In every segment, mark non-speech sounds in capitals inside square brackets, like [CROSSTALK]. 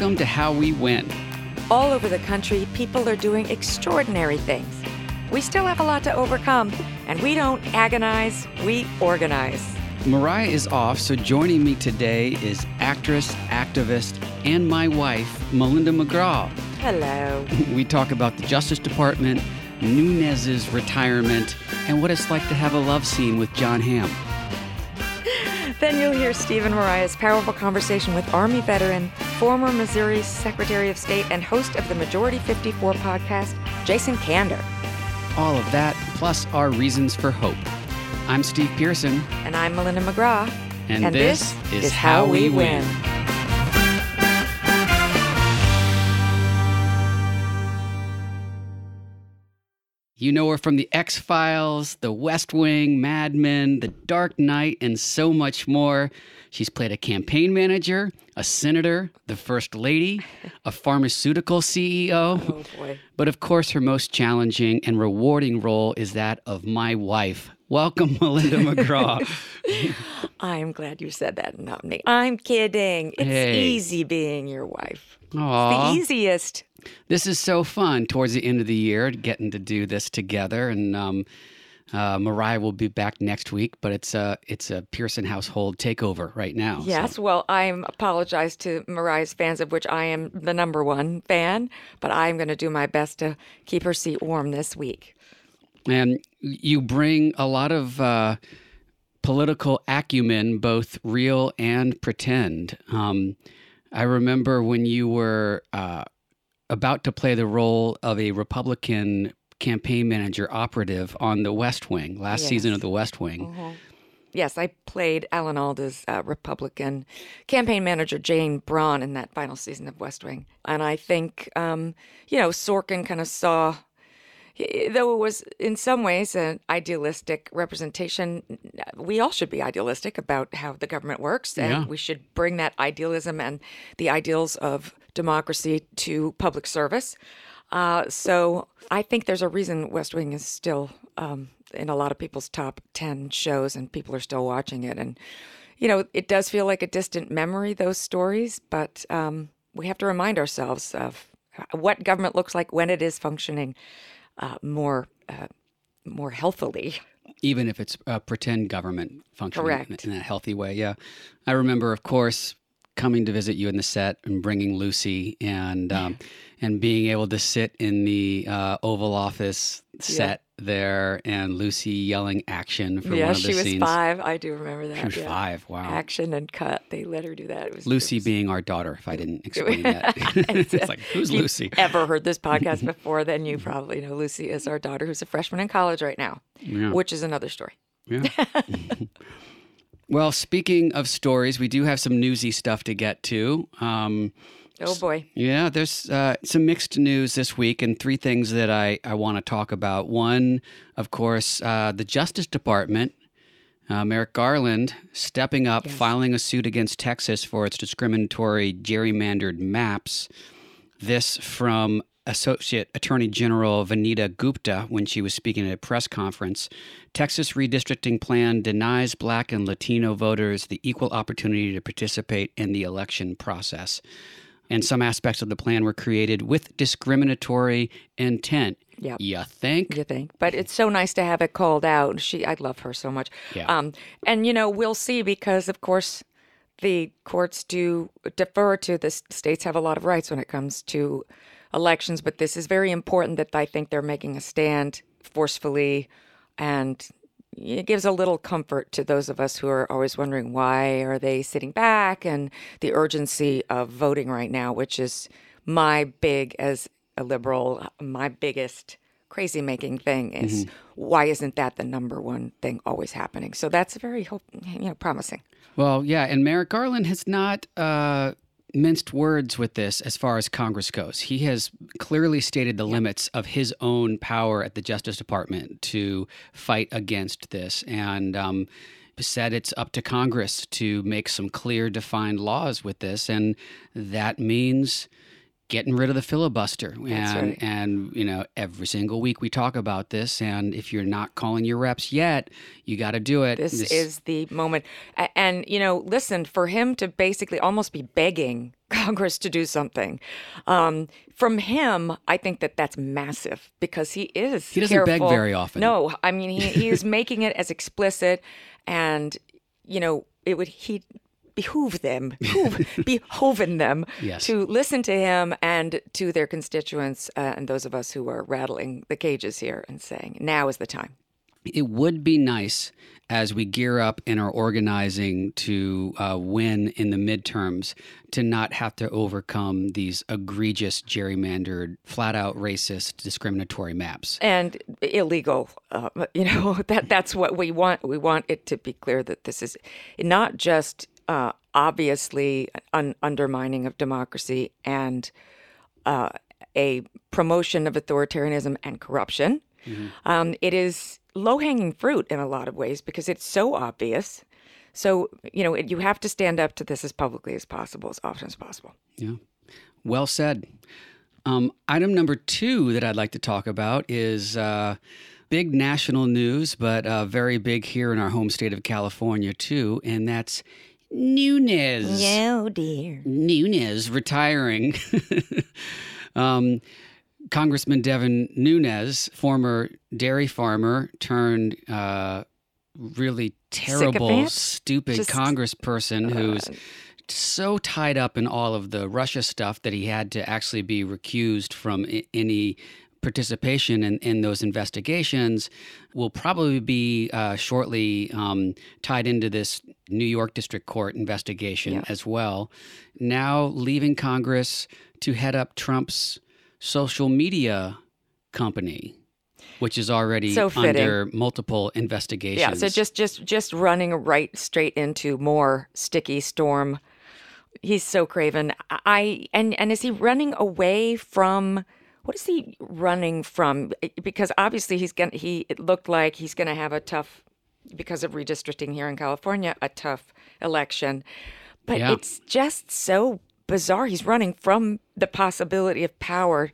Welcome to How We Win. All over the country, people are doing extraordinary things. We still have a lot to overcome, and we don't agonize, we organize. Mariah is off, so joining me today is actress, activist, and my wife, Melinda McGraw. Hello. [LAUGHS] We talk about the Justice Department, Nunes's retirement, and what it's like to have a love scene with Jon Hamm. [LAUGHS] Then you'll hear Stephen Mariah's powerful conversation with Army veteran, former Missouri Secretary of State, and host of the Majority 54 podcast, Jason Kander. All of that, plus our reasons for hope. I'm Steve Pearson, And I'm Melinda McGraw. and, this, is How We Win. You know her from The X Files, The West Wing, Mad Men, The Dark Knight, and so much more. She's played a campaign manager, a senator, the first lady, a pharmaceutical CEO. Oh boy. But of course, her most challenging and rewarding role is that of my wife. Welcome, [LAUGHS] Melinda McGraw. [LAUGHS] I'm glad you said that, not me. I'm kidding. It's Hey. easy being your wife. Aw. The easiest. This is so fun towards the end of the year, getting to do this together. And um, uh, Mariah will be back next week, but it's a it's a Pearson household takeover right now. so- Yes, well, I'm apologize to Mariah's fans, of which I am the number one fan, but I'm going to do my best to keep her seat warm this week. And you bring a lot of uh, political acumen, both real and pretend. Um, I remember when you were uh, about to play the role of a Republican campaign manager operative on The West Wing, last season of The West Wing. Yes, I played Alan Alda's uh, Republican campaign manager, Jane Braun, in that final season of West Wing. And I think, um, you know, Sorkin kind of saw, though it was in some ways an idealistic representation, we all should be idealistic about how the government works. And Yeah. we should bring that idealism and the ideals of democracy to public service. Uh, so I think there's a reason West Wing is still um, in a lot of people's top 10 shows and people are still watching it. And, you know, it does feel like a distant memory, those stories, but um, we have to remind ourselves of what government looks like when it is functioning uh, more, uh, more healthily. even if it's a pretend government functioning in a healthy way. Yeah, I remember, of course, coming to visit you in the set and bringing Lucy and um, and being able to sit in the uh, Oval Office set there and Lucy yelling action for yeah, one of the scenes. Yeah, she was five. I do remember that. She was yeah. five. Wow. Action and cut. They let her do that. It was Lucy was- being our daughter, if I didn't [LAUGHS] explain that. [LAUGHS] [LAUGHS] it's like, who's If you've Lucy? ever heard this podcast before, then you probably know Lucy is our daughter who's a freshman in college right now, Yeah. which is another story. Yeah. Well, speaking of stories, we do have some newsy stuff to get to. Um, Oh boy. Yeah, there's uh, some mixed news this week, and three things that I, I want to talk about. One, of course, uh, the Justice Department, uh, Merrick Garland, stepping up, filing a suit against Texas for its discriminatory gerrymandered maps. This from Associate Attorney General Vanita Gupta when she was speaking at a press conference. Texas redistricting plan denies black and Latino voters the equal opportunity to participate in the election process and some aspects of the plan were created with discriminatory intent. Yep. You think? You think, but it's so nice to have it called out. She, I love her so much. Yeah. Um, and you know, we'll see because, of course, the courts do defer to the states have a lot of rights when it comes to elections. But this is very important that I think they're making a stand forcefully, and it gives a little comfort to those of us who are always wondering why are they sitting back and the urgency of voting right now, which is my big as a liberal, my biggest crazy making thing is why isn't that the number one thing always happening? So that's very hope, you know, promising. Well, yeah, and Merrick Garland has not uh, minced words with this as far as Congress goes. He has clearly stated the limits of his own power at the Justice Department to fight against this, and um, said it's up to Congress to make some clear, defined laws with this, and that means getting rid of the filibuster. And right. and you know, every single week we talk about this. And if you're not calling your reps yet, you got to do it. This is the moment. And, you know, listen, for him to basically almost be begging [LAUGHS] Congress to do something. Um, from him, I think that that's massive because he is. He doesn't careful. beg very often. No, I mean he, he is [LAUGHS] making it as explicit, and you know it would he behoove them, [LAUGHS] behoove, behoven them Yes. to listen to him and to their constituents uh, and those of us who are rattling the cages here and saying, now is the time. it would be nice as we gear up and are organizing to uh, win in the midterms to not have to overcome these egregious gerrymandered, flat out racist, discriminatory maps. and illegal. Uh, [LAUGHS] you know [LAUGHS] that that's what we want. We want it to be clear that this is not just uh, obviously an undermining of democracy and uh, a promotion of authoritarianism and corruption. Um, it is low hanging fruit in a lot of ways because it's so obvious. So you know you have to stand up to this as publicly as possible, as often as possible. Yeah. Well said. Um, item number two that I'd like to talk about is uh, big national news, but uh, very big here in our home state of California, too, and that's Nunes. Oh dear. Nunes retiring. [LAUGHS] um, Congressman Devin Nunes, former dairy farmer turned uh, really terrible, Sycophant? stupid Just- congressperson who's so tied up in all of the Russia stuff that he had to actually be recused from I- any participation in, in those investigations will probably be uh, shortly um, tied into this New York District Court investigation Yeah. as well. Now leaving Congress to head up Trump's social media company, which is already So under multiple investigations. Yeah, so just just just running right straight into more sticky storm. He's so craven. I and and is he running away from what is he running from? Because obviously he's gonna he it looked like he's gonna have a tough because of redistricting here in California, a tough election. But Yeah. it's just so bizarre. He's running from the possibility of power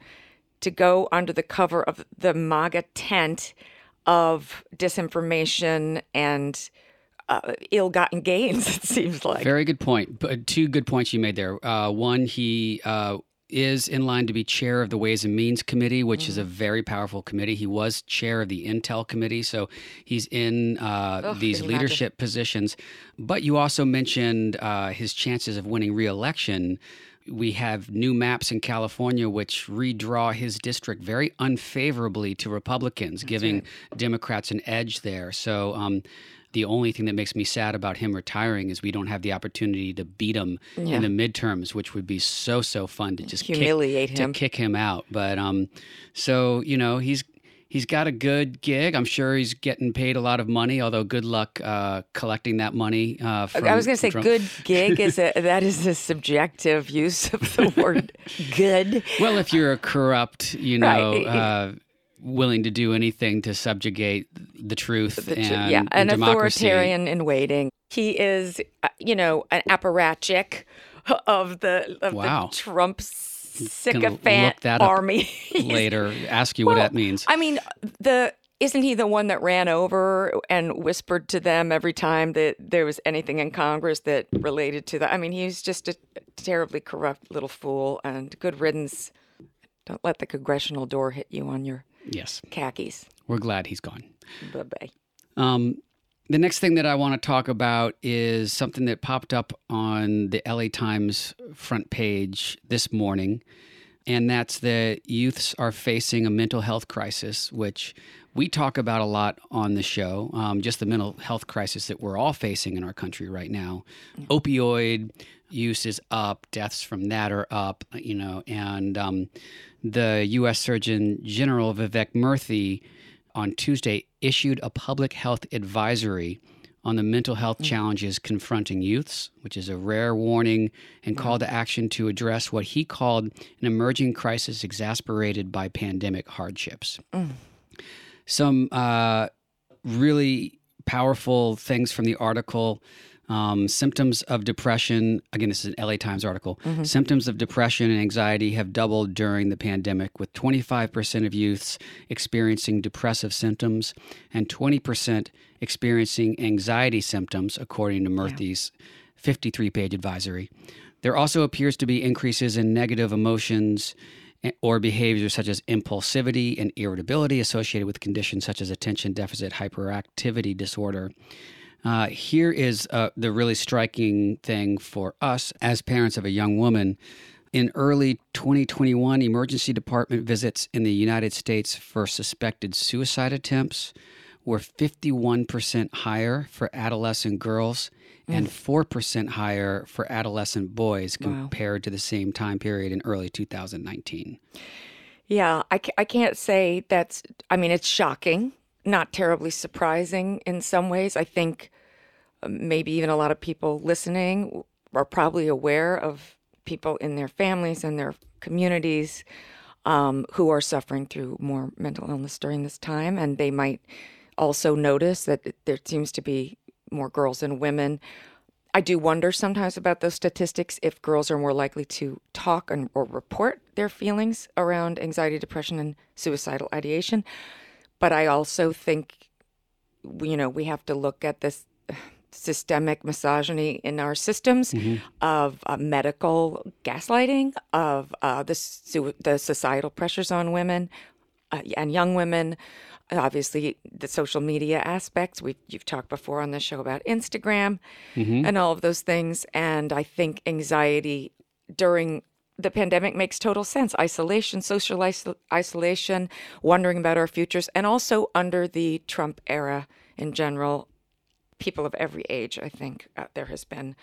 to go under the cover of the MAGA tent of disinformation and uh, ill-gotten gains. [LAUGHS] It seems like. Very good point. But two good points you made there. Uh, one, he uh, is in line to be chair of the Ways and Means Committee, which is a very powerful committee. He was chair of the Intel Committee, so he's in uh, Ugh, these you imagine? leadership positions. But you also mentioned uh, his chances of winning re-election. We have new maps in California which redraw his district very unfavorably to Republicans, giving Democrats an edge there. So, um, the only thing that makes me sad about him retiring is we don't have the opportunity to beat him Yeah. in the midterms, which would be so so fun to just kick- Humiliate him. to kick him out. But um, so you know he's he's got a good gig. I'm sure he's getting paid a lot of money. Although good luck uh, collecting that money. Uh, from, I was going to say from- good [LAUGHS] gig is a that is a subjective use of the word [LAUGHS] good. Well, if you're a corrupt, you know. Right. Uh, willing to do anything to subjugate the truth The and, yeah, an and democracy. authoritarian in waiting. He is, uh, you know, an apparatchik of the of Wow. the Trump sycophant army. [LAUGHS] later ask you what that means. I mean, the isn't he the one that ran over and whispered to them every time that there was anything in Congress that related to that? I mean, he's just a terribly corrupt little fool. And good riddance. Don't let the congressional door hit you on your yes, khakis. we're glad he's gone. Bye bye. Um, the next thing that I want to talk about is something that popped up on the LA Times front page this morning, and that's that youths are facing a mental health crisis, which we talk about a lot on the show. Um, just the mental health crisis that we're all facing in our country right now. Opioid use is up, deaths from that are up, you know, and um, the U.S. Surgeon General Vivek Murthy on Tuesday issued a public health advisory on the mental health challenges confronting youths, which is a rare warning and call to action to address what he called an emerging crisis exasperated by pandemic hardships. Some uh, really powerful things from the article. Um, symptoms of depression, again, this is an LA Times article. Symptoms of depression and anxiety have doubled during the pandemic, with 25% of youths experiencing depressive symptoms and 20% experiencing anxiety symptoms, according to Murthy's 53 page advisory. There also appears to be increases in negative emotions eh, or behaviors such as impulsivity and irritability associated with conditions such as attention deficit hyperactivity disorder. Uh, here is uh, the really striking thing for us as parents of a young woman. In early 2021, emergency department visits in the United States for suspected suicide attempts were 51% higher for adolescent girls and 4% higher for adolescent boys compared to the same time period in early 2019. Yeah, I, I can't say that's, I mean, it's shocking, not terribly surprising in some ways. I think maybe even a lot of people listening are probably aware of people in their families and their communities um, who are suffering through more mental illness during this time. And they might also notice that there seems to be more girls than women. I do wonder sometimes about those statistics if girls are more likely to talk and, or report their feelings around anxiety, depression, and suicidal ideation. But I also think, you know, we have to look at this systemic misogyny in our systems mm-hmm. of uh, medical gaslighting, of uh, the, su- the societal pressures on women uh, and young women, obviously the social media aspects we you've talked before on the show about Instagram mm-hmm. and all of those things and I think anxiety during the pandemic makes total sense isolation social iso- isolation wondering about our futures and also under the Trump era in general people of every age I think uh, there has been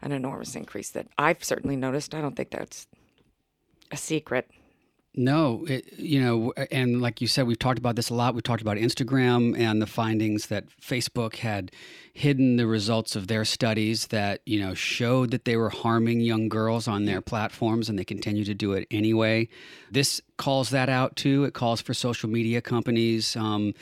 an enormous increase that I've certainly noticed I don't think that's a secret no, it, you know, and like you said, we've talked about this a lot. We talked about Instagram and the findings that Facebook had hidden the results of their studies that, you know, showed that they were harming young girls on their platforms and they continue to do it anyway. This calls that out too. It calls for social media companies, um,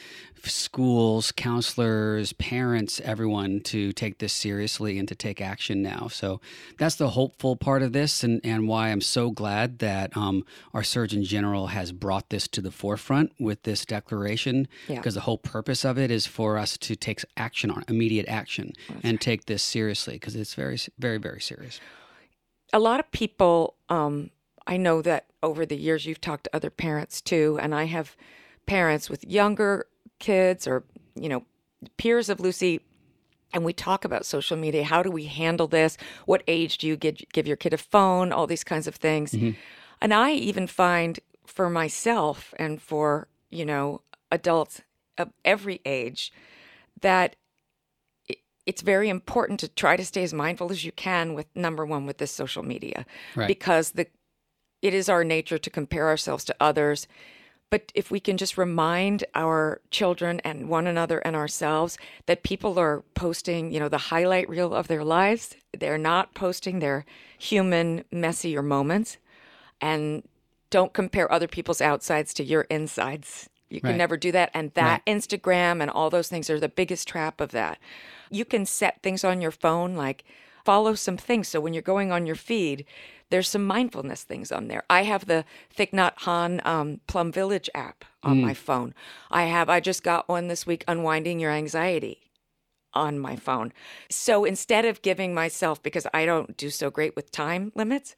schools, counselors, parents, everyone to take this seriously and to take action now. So that's the hopeful part of this, and, and why I'm so glad that um, our Surgeon General has brought this to the forefront with this declaration, because yeah. the whole purpose of it is for us to take action on immediate action that's and right. take this seriously, because it's very, very, very serious. A lot of people, um, I know that over the years you've talked to other parents too, and I have parents with younger kids or, you know, peers of Lucy and we talk about social media. How do we handle this? What age do you give, give your kid a phone? All these kinds of things. Mm-hmm. And I even find for myself and for, you know, adults of every age that it's very important to try to stay as mindful as you can with number one with this social media right. because the it is our nature to compare ourselves to others but if we can just remind our children and one another and ourselves that people are posting, you know, the highlight reel of their lives, they're not posting their human, messier moments. And don't compare other people's outsides to your insides. You can right. never do that. And that right. Instagram and all those things are the biggest trap of that. You can set things on your phone like follow some things. So when you're going on your feed, there's some mindfulness things on there. I have the Thich Nhat Hanh um, Plum Village app on mm. my phone. I have, I just got one this week, Unwinding Your Anxiety on my phone. So instead of giving myself, because I don't do so great with time limits,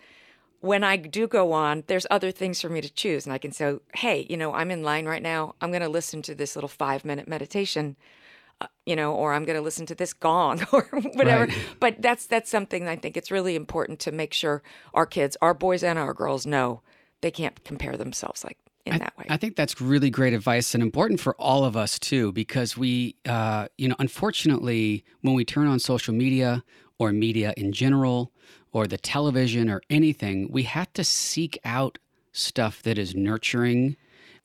when I do go on, there's other things for me to choose. And I can say, hey, you know, I'm in line right now. I'm going to listen to this little five minute meditation uh, you know, or I'm going to listen to this gong [LAUGHS] or whatever. Right. But that's that's something I think it's really important to make sure our kids, our boys and our girls, know they can't compare themselves like in I, that way. I think that's really great advice and important for all of us too, because we, uh, you know, unfortunately, when we turn on social media or media in general, or the television or anything, we have to seek out stuff that is nurturing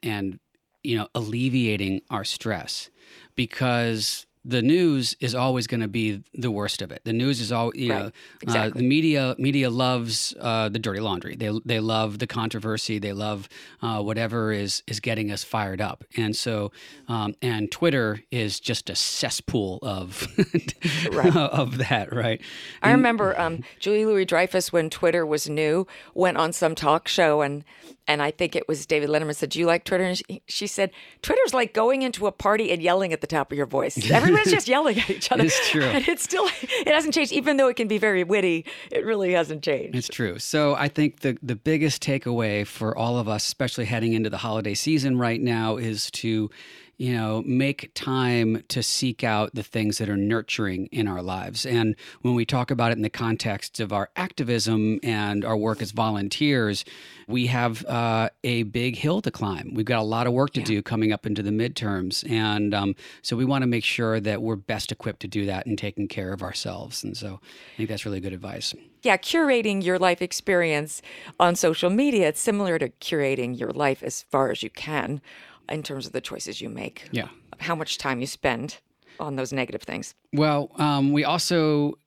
and you know alleviating our stress because the news is always going to be the worst of it. The news is all you right. know. Exactly. Uh, the media media loves uh, the dirty laundry. They they love the controversy. They love uh, whatever is is getting us fired up. And so, um, and Twitter is just a cesspool of [LAUGHS] of that. Right. I and, remember um, Julie Louis Dreyfus when Twitter was new went on some talk show and and I think it was David Letterman said, "Do you like Twitter?" And she, she said, "Twitter's like going into a party and yelling at the top of your voice. [LAUGHS] Everyone's just [LAUGHS] yelling at each other. It's true. And it's still, it hasn't changed. Even though it can be very witty, it really hasn't changed. It's true. So I think the, the biggest takeaway for all of us, especially heading into the holiday season right now, is to you know, make time to seek out the things that are nurturing in our lives. And when we talk about it in the context of our activism and our work as volunteers, we have uh, a big hill to climb. We've got a lot of work to yeah. do coming up into the midterms. And um, so we want to make sure that we're best equipped to do that and taking care of ourselves. And so I think that's really good advice. Yeah, curating your life experience on social media, it's similar to curating your life as far as you can in terms of the choices you make. Yeah. How much time you spend on those negative things. Well, um, we also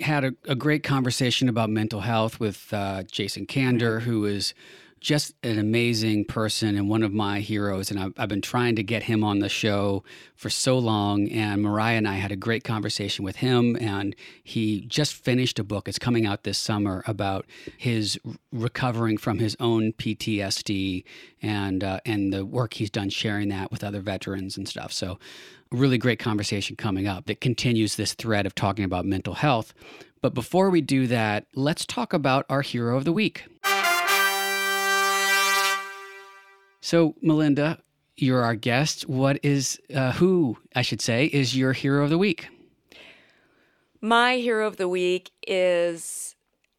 had a, a, great conversation about mental health with uh, Jason Kander, who is just an amazing person and one of my heroes. And I've, I've, been trying to get him on the show for so long. And Mariah and I had a great conversation with him. And he just finished a book. It's coming out this summer about his recovering from his own PTSD and uh, and the work he's done sharing that with other veterans and stuff. So, really great conversation coming up that continues this thread of talking about mental health. But before we do that, let's talk about our hero of the week. So, Melinda, you're our guest. What is, uh, who, I should say, is your hero of the week? My hero of the week is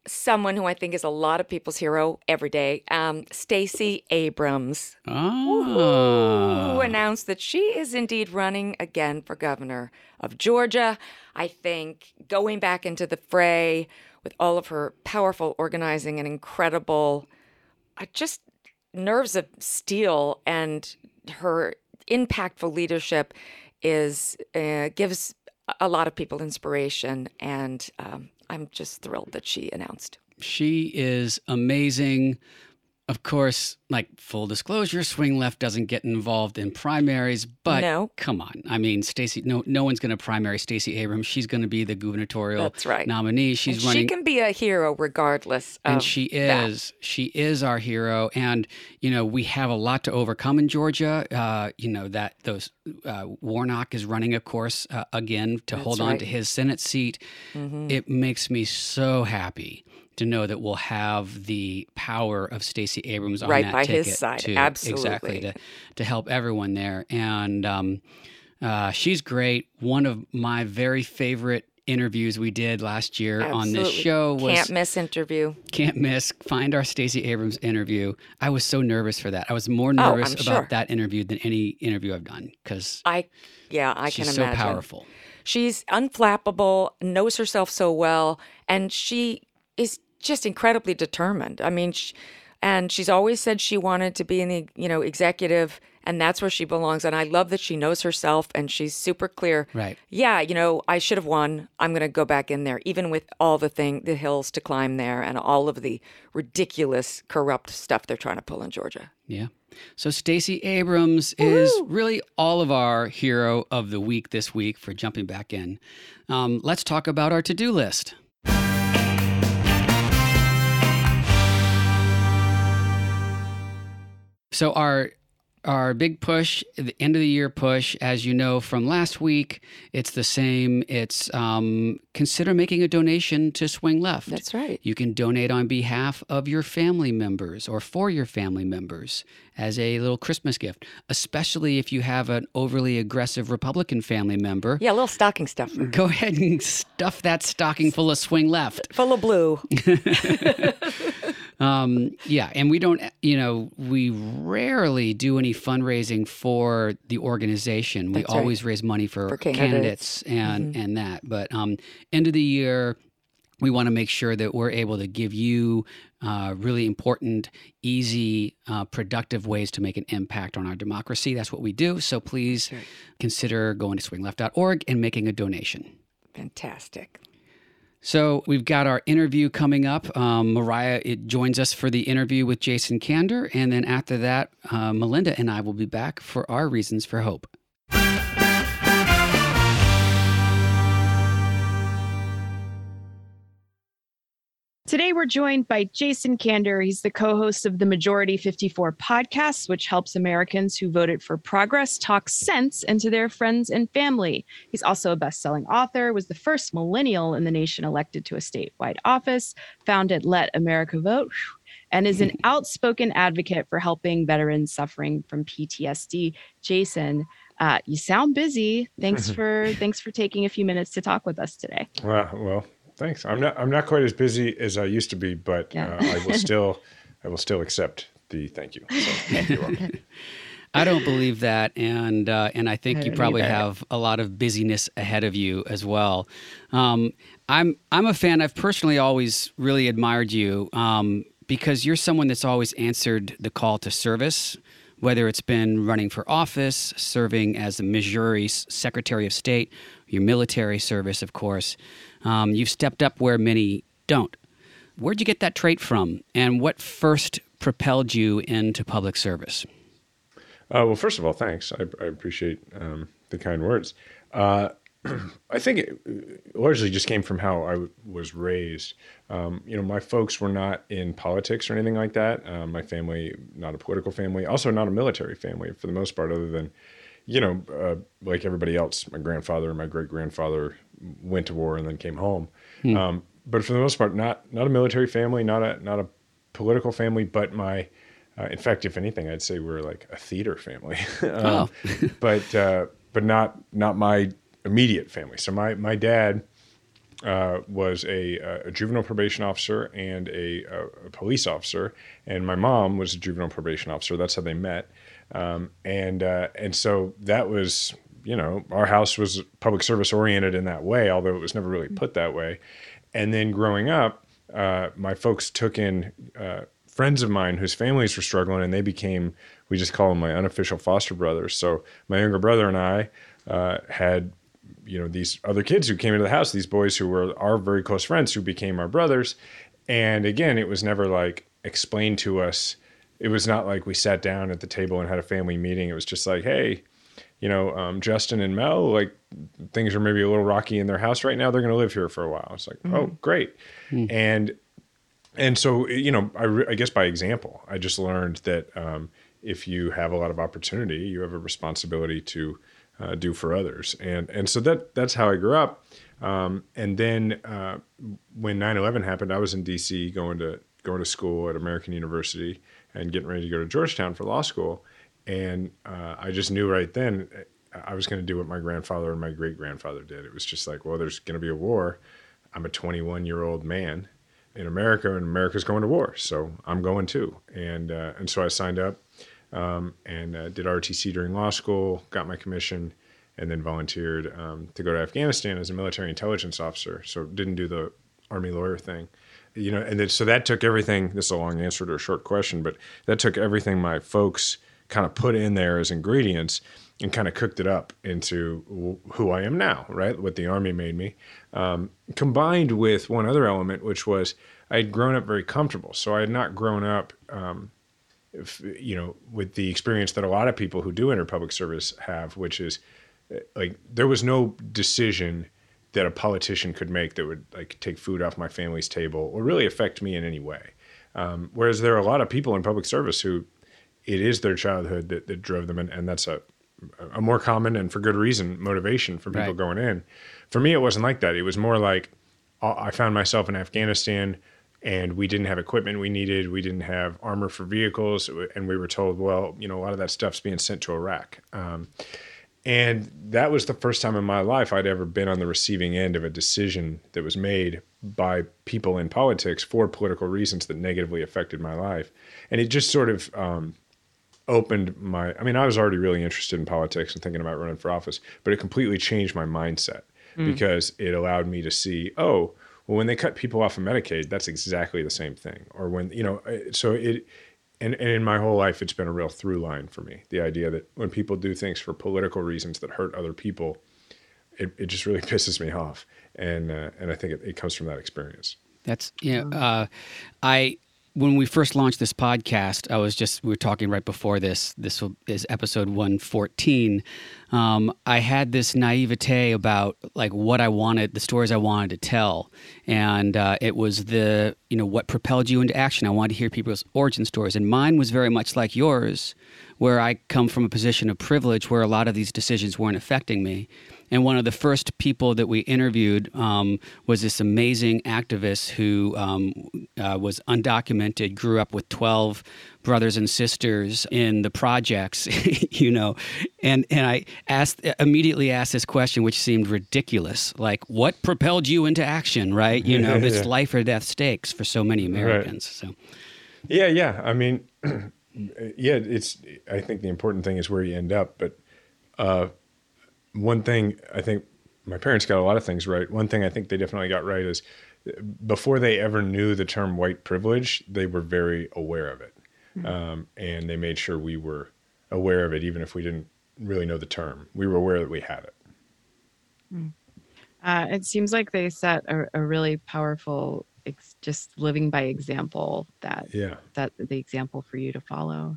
someone who I think is a lot of people's hero every day, um, Stacey Abrams, oh. who announced that she is indeed running again for governor of Georgia. I think going back into the fray with all of her powerful organizing and incredible, I just nerves of steel and her impactful leadership is uh, gives a lot of people inspiration and um, i'm just thrilled that she announced. She is amazing of course, like full disclosure, swing left doesn't get involved in primaries, but no. come on. I mean, Stacey no no one's going to primary Stacey Abrams. She's going to be the gubernatorial That's right. nominee. She's and running She can be a hero regardless And she is. That. She is our hero and you know, we have a lot to overcome in Georgia. Uh, you know that those uh, Warnock is running of course uh, again to That's hold right. on to his Senate seat. Mm-hmm. It makes me so happy to know that we'll have the power of Stacey Abrams on right that by ticket his side, to, absolutely, exactly to to help everyone there. And um, uh, she's great. One of my very favorite interviews we did last year absolutely. on this show was can't miss interview. Can't miss. Find our Stacey Abrams interview. I was so nervous for that. I was more Oh, nervous I'm about sure. that interview than any interview I've done because I, yeah, I she's can so imagine. powerful. She's unflappable, knows herself so well, and she is just incredibly determined. I mean, she, and she's always said she wanted to be in the you know executive, and that's where she belongs. And I love that she knows herself and she's super clear. Right. Yeah, you know, I should have won. I'm going to go back in there, even with all the thing, the hills to climb there, and all of the ridiculous, corrupt stuff they're trying to pull in Georgia. Yeah. So Stacey Abrams is really all of our hero of the week this week for jumping back in. Um, let's talk about our to-do list. So our our big push, the end of the year push, as you know from last week, it's the same. It's um, consider making a donation to Swing Left. That's right. You can donate on behalf of your family members or for your family members as a little Christmas gift, especially if you have an overly aggressive Republican family member. Yeah, a little stocking stuffer. Go ahead and stuff that stocking full of Swing Left. Full of blue. [LAUGHS] Um, yeah, and we don't, you know, we rarely do any fundraising for the organization. We right. always raise money for, For candidates. Mm-hmm. and and that. But um, end of the year, we want to make sure that we're able to give you uh, really important, easy, uh, productive ways to make an impact on our democracy. That's what we do. So please right. consider going to swingleft.org and making a donation. Fantastic. So we've got our interview coming up. Um, Mariah it joins us for the interview with Jason Kander, and then after that, uh, Melinda and I will be back for our reasons for hope. Today, we're joined by Jason Kander. He's the co host of the Majority 54 podcast, which helps Americans who voted for progress talk sense into their friends and family. He's also a best selling author, was the first millennial in the nation elected to a statewide office, founded Let America Vote, and is an [LAUGHS] outspoken advocate for helping veterans suffering from PTSD. Jason, uh, you sound busy. Thanks [LAUGHS] for thanks for taking a few minutes to talk with us today. Well, well, thanks. I'm not I'm not quite as busy as I used to be, but yeah. uh, I will still I will still accept the thank you. So, thank you [LAUGHS] I don't believe that, and uh, and I think I you probably have a lot of busyness ahead of you as well. Um, I'm I'm a fan. I've personally always really admired you um, because you're someone that's always answered the call to service whether it's been running for office, serving as the Missouri Secretary of State, your military service, of course. Um, you've stepped up where many don't. Where'd you get that trait from, and what first propelled you into public service? Uh, well, first of all, thanks. I, I appreciate um, the kind words. Uh, [CLEARS THROAT] I think it largely just came from how I w- was raised. Um, you know, my folks were not in politics or anything like that. Um, my family, not a political family, also not a military family for the most part, other than, you know, uh, like everybody else. My grandfather and my great grandfather went to war and then came home. Hmm. Um, but for the most part, not not a military family, not a not a political family, but my uh, in fact, if anything, I'd say we're like a theater family. [LAUGHS] um, oh. [LAUGHS] but uh, but not not my immediate family. So my my dad uh, was a, a, juvenile probation officer and a, a, police officer, and my mom was a juvenile probation officer. That's how they met, um, and uh, and so that was you know our house was public service oriented in that way, although it was never really put that way. And then growing up, uh, my folks took in uh, friends of mine whose families were struggling, and they became we just call them my unofficial foster brothers. So my younger brother and I uh, had you know these other kids who came into the house these boys who were our very close friends who became our brothers and again it was never like explained to us it was not like we sat down at the table and had a family meeting it was just like hey you know um, justin and mel like things are maybe a little rocky in their house right now they're going to live here for a while it's like mm-hmm. oh great mm-hmm. and and so you know I, I, guess by example i just learned that um, if you have a lot of opportunity you have a responsibility to uh, do for others. And and so that that's how I grew up. Um, and then uh, when 9/11 happened, I was in D.C. going to going to school at American University and getting ready to go to Georgetown for law school. And uh, I just knew right then uh, I was going to do what my grandfather and my great grandfather did. It was just like, well, there's going to be a war. I'm a 21 year old man in America, and America's going to war, so I'm going too. And uh, and so I signed up um, and uh, did ROTC during law school, got my commission, and then volunteered um, to go to Afghanistan as a military intelligence officer. So didn't do the army lawyer thing, you know. And then, so that took everything. This is a long answer to a short question, but that took everything my folks kind of put in there as ingredients and kind of cooked it up into who I am now, right? What the army made me, um, combined with one other element, which was I had grown up very comfortable. So I had not grown up. Um, if, you know, with the experience that a lot of people who do enter public service have, which is uh, like there was no decision that a politician could make that would like take food off my family's table or really affect me in any way. Um, whereas there are a lot of people in public service who it is their childhood that, that drove them, and, and that's a a more common and for good reason motivation for people right. going in. For me, it wasn't like that. It was more like I found myself in Afghanistan and we didn't have equipment we needed. We didn't have armor for vehicles, and we were told, well, you know, a lot of that stuff's being sent to Iraq. Um, and that was the first time in my life I'd ever been on the receiving end of a decision that was made by people in politics for political reasons that negatively affected my life. And it just sort of um, opened my, I mean, I was already really interested in politics and thinking about running for office, but it completely changed my mindset mm. because it allowed me to see, oh, well, when they cut people off of Medicaid, that's exactly the same thing. Or when, you know, uh, so it, and, and in my whole life, it's been a real through line for me. The idea that when people do things for political reasons that hurt other people, it, it just really [LAUGHS] pisses me off. And, uh, and I think it, it comes from that experience. That's, you know, uh, I, when we first launched this podcast, I was just we were talking right before this. This is episode one fourteen. Um, I had this naivete about like what I wanted, the stories I wanted to tell, and uh, it was the you know what propelled you into action. I wanted to hear people's origin stories, and mine was very much like yours, where I come from a position of privilege where a lot of these decisions weren't affecting me. And one of the first people that we interviewed um, was this amazing activist who um, uh, was undocumented, grew up with 12 brothers and sisters in the projects, [LAUGHS] you know. And, and I asked, immediately asked this question, which seemed ridiculous like, what propelled you into action, right? You know, [LAUGHS] it's life or death stakes for so many Americans. Right. So, yeah, yeah. I mean, [CLEARS THROAT] yeah, it's, I think the important thing is where you end up, but, uh, one thing I think my parents got a lot of things right. One thing I think they definitely got right is before they ever knew the term white privilege, they were very aware of it. Mm-hmm. Um, and they made sure we were aware of it, even if we didn't really know the term. We were aware that we had it. Mm. Uh, it seems like they set a, a really powerful, ex- just living by example. That yeah, that the example for you to follow.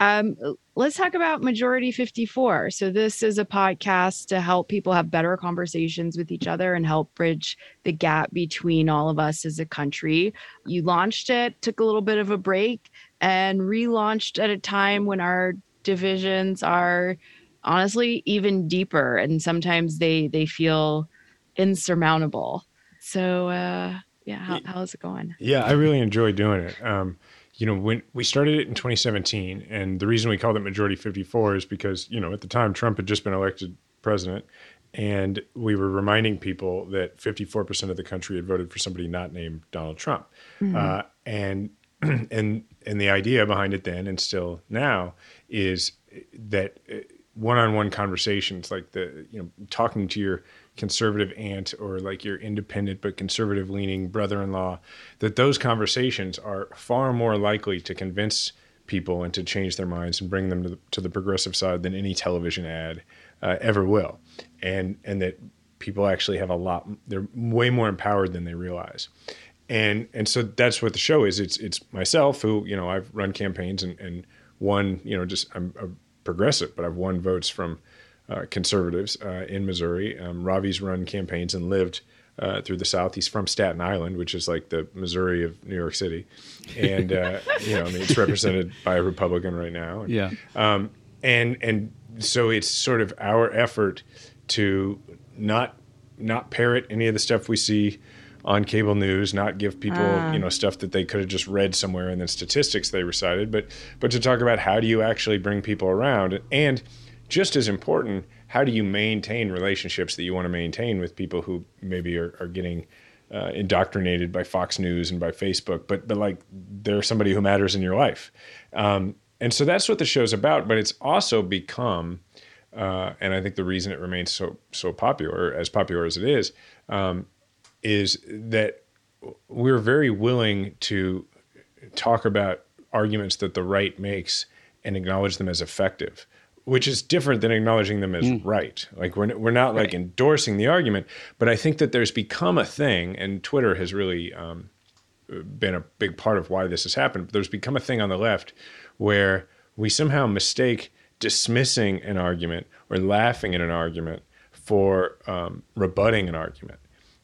Um, let's talk about Majority 54. So, this is a podcast to help people have better conversations with each other and help bridge the gap between all of us as a country. You launched it, took a little bit of a break, and relaunched at a time when our divisions are honestly even deeper and sometimes they they feel insurmountable so uh yeah how, how's it going yeah i really enjoy doing it um you know, when we started it in 2017, and the reason we called it Majority 54 is because, you know, at the time Trump had just been elected president, and we were reminding people that 54% of the country had voted for somebody not named Donald Trump. Mm-hmm. Uh, and [CLEARS THROAT] and and the idea behind it then and still now is that uh, one-on-one conversations like the you know talking to your conservative aunt or like your independent but conservative leaning brother-in-law that those conversations are far more likely to convince people and to change their minds and bring them to the, to the progressive side than any television ad uh, ever will. And and that people actually have a lot they're way more empowered than they realize. And and so that's what the show is. It's it's myself who you know I've run campaigns and and won you know just I'm a progressive but I've won votes from uh, conservatives uh, in Missouri. Um, Ravi's run campaigns and lived uh, through the South. He's from Staten Island, which is like the Missouri of New York City, and uh, [LAUGHS] you know, I mean, it's represented by a Republican right now. And, yeah. Um, and and so it's sort of our effort to not not parrot any of the stuff we see on cable news, not give people uh. you know stuff that they could have just read somewhere and then statistics they recited, but but to talk about how do you actually bring people around and just as important, how do you maintain relationships that you want to maintain with people who maybe are, are getting uh, indoctrinated by Fox News and by Facebook, but but like they're somebody who matters in your life, um, and so that's what the show's about. But it's also become, uh, and I think the reason it remains so so popular, as popular as it is, um, is that we're very willing to talk about arguments that the right makes and acknowledge them as effective which is different than acknowledging them as mm. right. Like we're we're not right. like endorsing the argument, but I think that there's become a thing, and Twitter has really um, been a big part of why this has happened. But there's become a thing on the left where we somehow mistake dismissing an argument or laughing at an argument for um, rebutting an argument,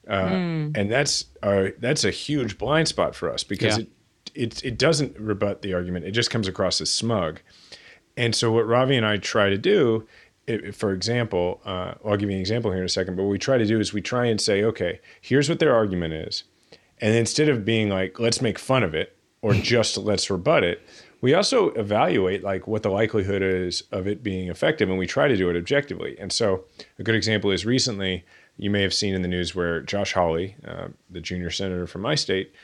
uh, mm. and that's a, that's a huge blind spot for us because yeah. it, it it doesn't rebut the argument; it just comes across as smug. And so what Ravi and I try to do, for example, uh, I'll give you an example here in a second, but what we try to do is we try and say, okay, here's what their argument is. And instead of being like, let's make fun of it or [LAUGHS] just let's rebut it, we also evaluate like what the likelihood is of it being effective and we try to do it objectively. And so a good example is recently you may have seen in the news where Josh Hawley, uh, the junior senator from my state,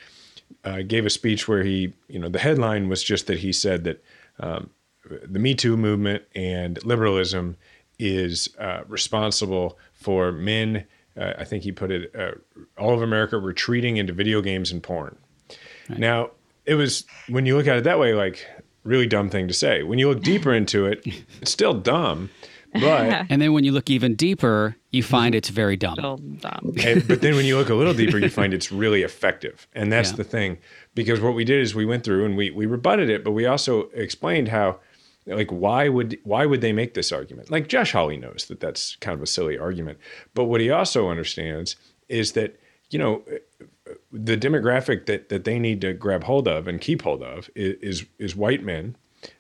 uh, gave a speech where he, you know, the headline was just that he said that um, the Me Too movement and liberalism is uh, responsible for men. Uh, I think he put it, uh, all of America retreating into video games and porn. Right. Now, it was when you look at it that way, like really dumb thing to say. When you look deeper into it, [LAUGHS] it's still dumb, But [LAUGHS] And then when you look even deeper, you find it's very dumb. Little dumb. [LAUGHS] and, but then when you look a little deeper, you find it's really effective. And that's Yeah. the thing. Because what we did is we went through and we, we rebutted it, but we also explained how, like, why would why would they make this argument? Like Josh Hawley knows that that's kind of a silly argument. But what he also understands is that, you know, the demographic that, that they need to grab hold of and keep hold of is, is, white men,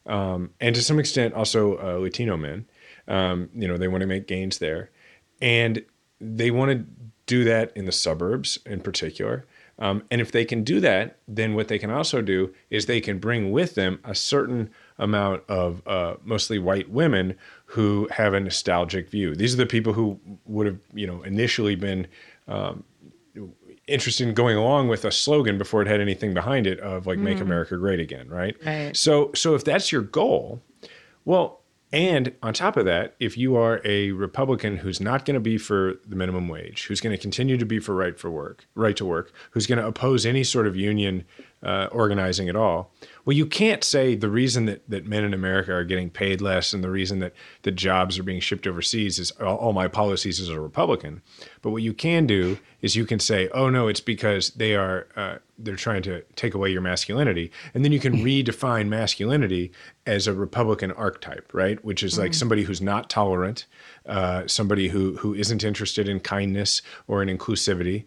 um, and to some extent also uh, Latino men. Um, you know, they want to make gains there, and they want to do that in the suburbs in particular. Um, and if they can do that, then what they can also do is they can bring with them a certain amount of uh, mostly white women who have a nostalgic view. These are the people who would have, you know, initially been um, interested in going along with a slogan before it had anything behind it of like "Make America Great Again," right? Right. So, so if that's your goal, well, and on top of that, if you are a Republican who's not going to be for the minimum wage, who's going to continue to be for right for work, right to work, who's going to oppose any sort of union uh, organizing at all, well, you can't say the reason that, that men in America are getting paid less and the reason that, that jobs are being shipped overseas is all, all my policies as a Republican. But what you can do is you can say, oh no, it's because they are uh, they're trying to take away your masculinity, and then you can redefine masculinity as a Republican archetype, right? Which is like somebody who's not tolerant, uh, somebody who who isn't interested in kindness or in inclusivity.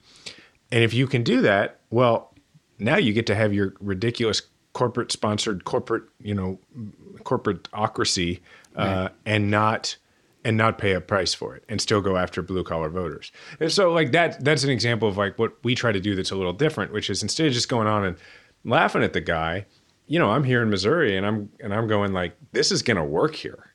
And if you can do that, well, now you get to have your ridiculous corporate sponsored corporate, you know, corporateocracy uh, and not and not pay a price for it and still go after blue collar voters. And so like that that's an example of like what we try to do that's a little different, which is instead of just going on and laughing at the guy, you know, I'm here in Missouri and I'm and I'm going like this is going to work here.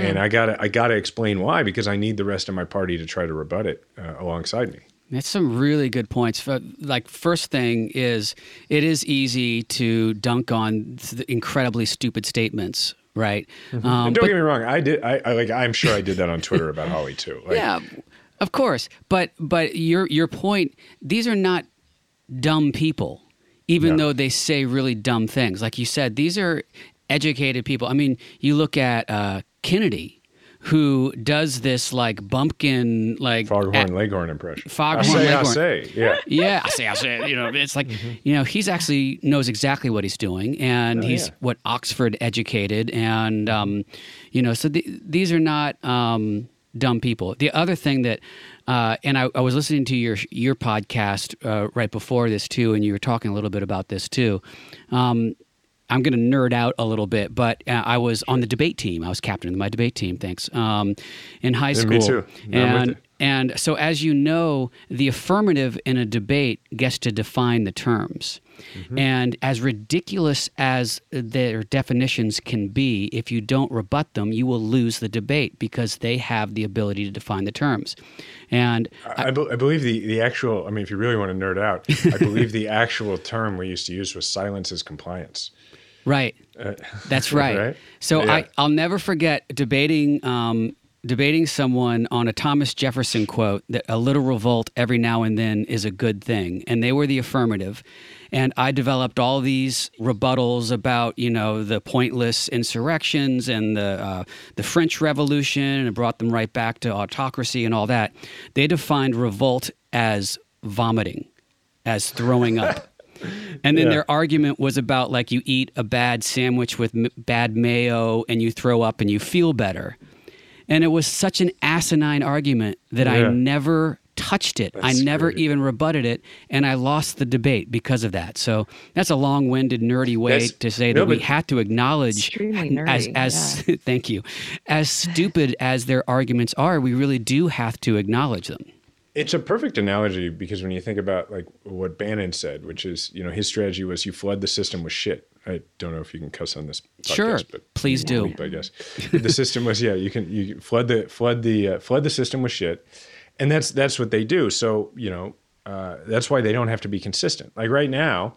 And I got to I got to explain why because I need the rest of my party to try to rebut it uh, alongside me. That's some really good points. Like, first thing is, it is easy to dunk on incredibly stupid statements, right? Um, and don't but- get me wrong, I did I, I like I'm sure I did that on Twitter about Hawley too. Like, yeah, of course. But but your your point, these are not dumb people, even though they say really dumb things. Like you said, these are educated people. I mean, you look at uh, Kennedy. Who does this like bumpkin like Foghorn at- Leghorn impression. Foghorn I say, I Leghorn. say, yeah. [LAUGHS] yeah, I say, I say, you know, it's like, Mm-hmm. you know, he's actually knows exactly what he's doing, and Oh, he's yeah. what Oxford educated, and um, you know, so the, these are not um, dumb people. The other thing that, uh, and I, I was listening to your your podcast uh, right before this too, and you were talking a little bit about this too. Um, I'm going to nerd out a little bit, but uh, I was on the debate team. I was captain of my debate team. Thanks. Um, in high Yeah, school, me too. Yeah, and and so, as you know, the affirmative in a debate gets to define the terms. Mm-hmm. And as ridiculous as their definitions can be, if you don't rebut them, you will lose the debate because they have the ability to define the terms. And I, be- I believe the, the actual, I mean, if you really want to nerd out, I believe [LAUGHS] the actual term we used to use was silence is compliance. Right. That's [LAUGHS] right. Right? So Yeah. I, I'll never forget debating um, debating someone on a Thomas Jefferson quote that a little revolt every now and then is a good thing, and they were the affirmative. And I developed all these rebuttals about, you know, the pointless insurrections and the uh, the French Revolution, and brought them right back to autocracy and all that. They defined revolt as vomiting, as throwing up. [LAUGHS] [LAUGHS] And then Yeah. their argument was about like you eat a bad sandwich with m- bad mayo and you throw up and you feel better. And it was such an asinine argument that I never touched it. I never great. even rebutted it. And I lost the debate because of that. So that's a long winded, nerdy way That's- to say no, that we but- had to acknowledge Extremely [LAUGHS] as, nerdy, as [LAUGHS] thank you, as stupid as their arguments are, we really do have to acknowledge them. It's a perfect analogy because when you think about like what Bannon said, which is, you know, his strategy was you flood the system with shit. I don't know if you can cuss on this podcast, Sure, but please do. I guess the system was yeah. You can you flood the flood the uh, flood the system with shit, and that's that's what they do. So you know uh, that's why they don't have to be consistent. Like right now,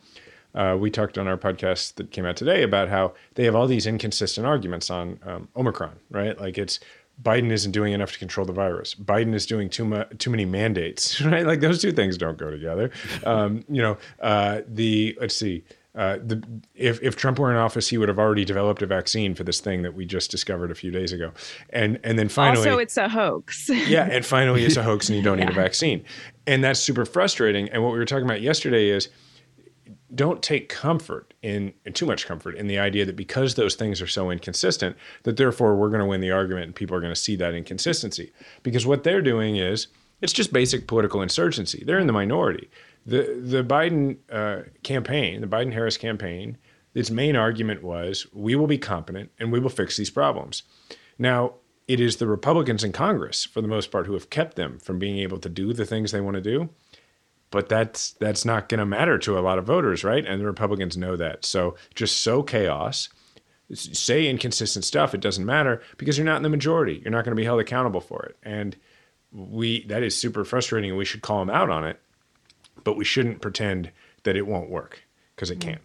uh, we talked on our podcast that came out today about how they have all these inconsistent arguments on um, Omicron, right? Like it's Biden isn't doing enough to control the virus. Biden is doing too much, too many mandates, [LAUGHS] right? Like those two things don't go together. Um, you know, uh, the let's see. uh, the, if, if Trump were in office, he would have already developed a vaccine for this thing that we just discovered a few days ago. And and then finally, also it's a hoax. [LAUGHS] yeah, and finally it's a hoax, and you don't yeah. need a vaccine, and that's super frustrating. And what we were talking about yesterday is don't take comfort in, too much comfort in the idea that because those things are so inconsistent that therefore we're going to win the argument and people are going to see that inconsistency. Because what they're doing is it's just basic political insurgency. They're in the minority. The the biden uh, campaign the biden harris campaign its main argument was we will be competent and we will fix these problems. Now it is the republicans in congress for the most part who have kept them from being able to do the things they want to do but that's that's not going to matter to a lot of voters, right? And the Republicans know that. So just sow chaos, say inconsistent stuff. It doesn't matter because you're not in the majority. You're not going to be held accountable for it. And we that is super frustrating, and we should call them out on it. But we shouldn't pretend that it won't work because it can.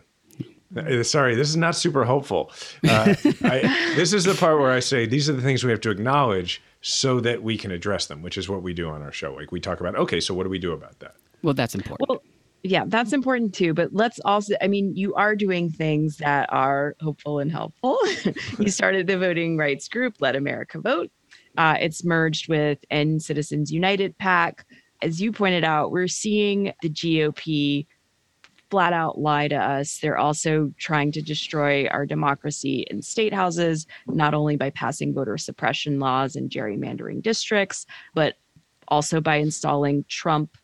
Uh, sorry, this is not super hopeful. Uh, I, this is the part where I say these are the things we have to acknowledge so that we can address them, which is what we do on our show. Like we talk about, okay, so what do we do about that? Well, that's important. Well, yeah, that's important too. But let's also, I mean, you are doing things that are hopeful and helpful. [LAUGHS] you started the voting rights group, Let America Vote. Uh, it's merged with End Citizens United PAC. As you pointed out, we're seeing the GOP flat out lie to us. They're also trying to destroy our democracy in state houses, not only by passing voter suppression laws and gerrymandering districts, but also by installing Trump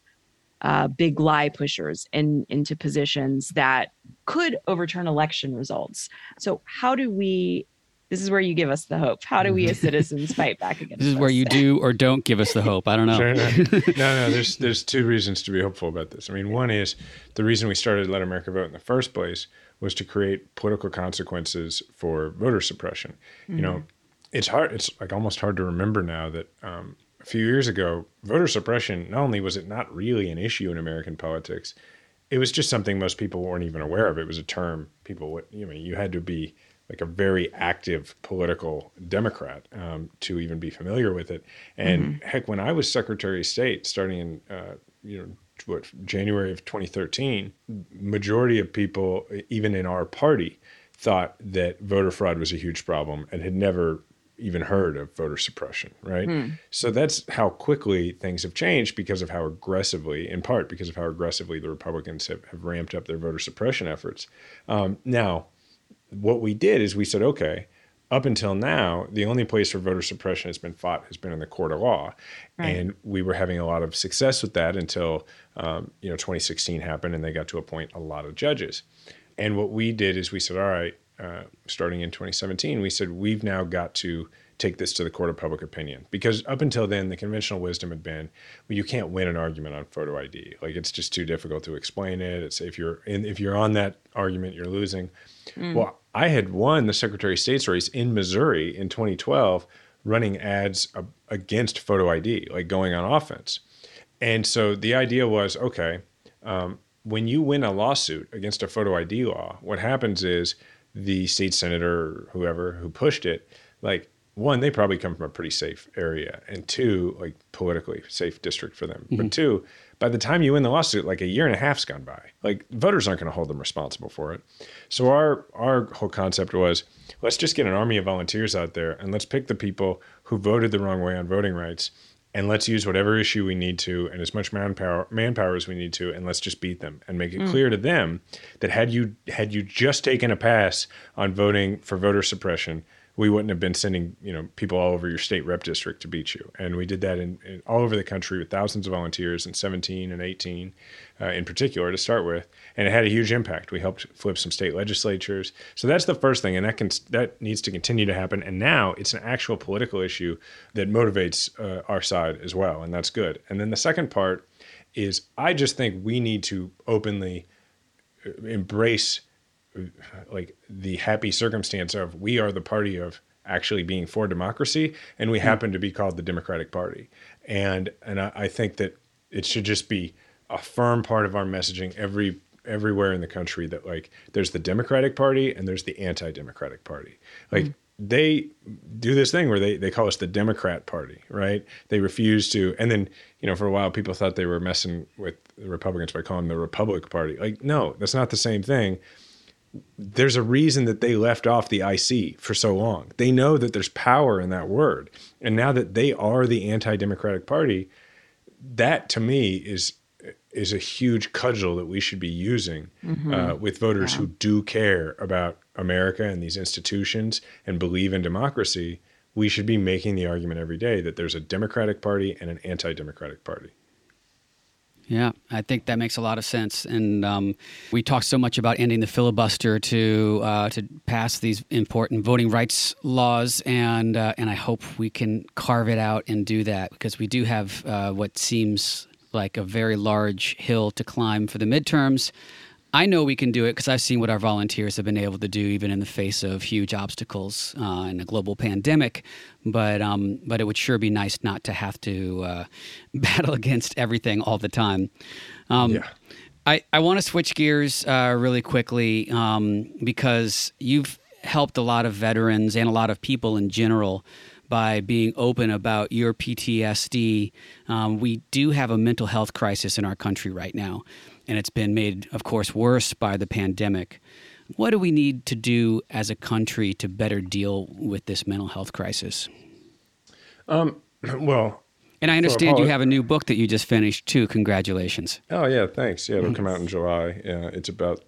uh, big lie pushers in, into positions that could overturn election results. So, how do we? This is where you give us the hope. How do we, as citizens, [LAUGHS] fight back against? This is where you do or don't give us the [LAUGHS] hope. I don't know. Sure, no, [LAUGHS] no, no. There's there's two reasons to be hopeful about this. I mean, one is the reason we started Let America Vote in the first place was to create political consequences for voter suppression. Mm-hmm. You know, mm-hmm. it's hard. It's like almost hard to remember now that um, a few years ago, voter suppression, not only was it not really an issue in American politics, it was just something most people weren't even aware of. It was a term people, you know, you had to be like a very active political Democrat um, to even be familiar with it. And mm-hmm. heck, when I was Secretary of State, starting in uh, you know what January of 2013, majority of people, even in our party, thought that voter fraud was a huge problem and had never even heard of voter suppression, right? Hmm. So that's how quickly things have changed because of how aggressively, in part because of how aggressively the Republicans have, have ramped up their voter suppression efforts. Um, now, what we did is we said, okay, up until now, the only place where voter suppression has been fought has been in the court of law, right. and we were having a lot of success with that until um, you know 2016 happened, and they got to appoint a lot of judges. And what we did is we said, all right, uh, starting in 2017, we said we've now got to take this to the court of public opinion. Because up until then the conventional wisdom had been well, you can't win an argument on photo id like it's just too difficult to explain it. It's if you're in, if you're on that argument you're losing. Mm. well i had won the secretary of state's race in missouri in 2012 running ads against photo id like going on offense. And so the idea was okay um, when you win a lawsuit against a photo id law what happens is the state senator or whoever who pushed it, like one, they probably come from a pretty safe area, and two, like politically safe district for them. Mm-hmm. But two, by the time you win the lawsuit, like a year and a half's gone by. Like voters aren't going to hold them responsible for it. So our our whole concept was let's just get an army of volunteers out there and let's pick the people who voted the wrong way on voting rights and let's use whatever issue we need to and as much manpower manpower as we need to and let's just beat them and make it mm. clear to them that had you had you just taken a pass on voting for voter suppression we wouldn't have been sending you know people all over your state rep district to beat you. And we did that in, in all over the country with thousands of volunteers in 17 and 18, uh, in particular to start with, and it had a huge impact. We helped flip some state legislatures. So that's the first thing, and that can that needs to continue to happen. And now it's an actual political issue that motivates uh, our side as well, and that's good. And then the second part is I just think we need to openly uh, embrace like the happy circumstance of we are the party of actually being for democracy and we mm happen to be called the democratic party. And and I, I, think that it should just be a firm part of our messaging every everywhere in the country that like there's the democratic party and there's the anti-democratic party. Like mm they do this thing where they, they call us the democrat party right? They refuse to and then you know for a while people thought they were messing with the republicans by calling them the republic party. Like no that's not the same thing there's a reason that they left off the IC for so long. They know that there's power in that word. And now that they are the anti-democratic party, that to me is is a huge cudgel that we should be using mm-hmm. uh, with voters yeah. who do care about America and these institutions and believe in democracy. We should be making the argument every day that there's a Democratic Party and an anti-democratic party. Yeah, I think that makes a lot of sense. And um, we talked so much about ending the filibuster to uh, to pass these important voting rights laws, and uh, and I hope we can carve it out and do that because we do have uh, what seems like a very large hill to climb for the midterms. I know we can do it because I've seen what our volunteers have been able to do, even in the face of huge obstacles uh, in a global pandemic. But um, but it would sure be nice not to have to uh, [LAUGHS] battle against everything all the time. Um, yeah. I, I want to switch gears uh, really quickly um, because you've helped a lot of veterans and a lot of people in general by being open about your PTSD. Um, we do have a mental health crisis in our country right now, and it's been made, of course, worse by the pandemic. What do we need to do as a country to better deal with this mental health crisis? Um, [CLEARS THROAT] well, and I understand you have a new book that you just finished too. Congratulations! Oh yeah, thanks. Yeah, it'll come out in July. Yeah, it's about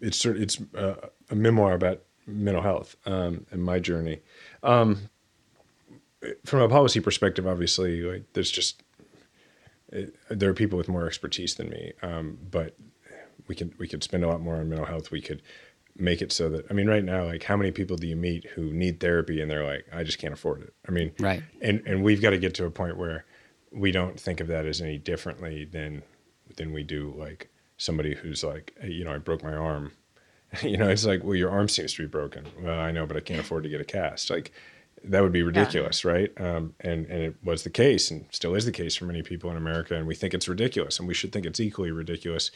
it's it's uh, a memoir about mental health um, and my journey. Um, from a policy perspective, obviously, like there's just it, there are people with more expertise than me, um, but we could we could spend a lot more on mental health. We could make it so that I mean, right now, like how many people do you meet who need therapy and they're like, I just can't afford it. I mean, right, and and we've got to get to a point where we don't think of that as any differently than than we do like somebody who's like, hey, you know, I broke my arm. [LAUGHS] you know, it's like, well, your arm seems to be broken. Well, I know, but I can't afford to get a cast. Like that would be ridiculous, yeah. right? Um, and and it was the case, and still is the case for many people in America. And we think it's ridiculous, and we should think it's equally ridiculous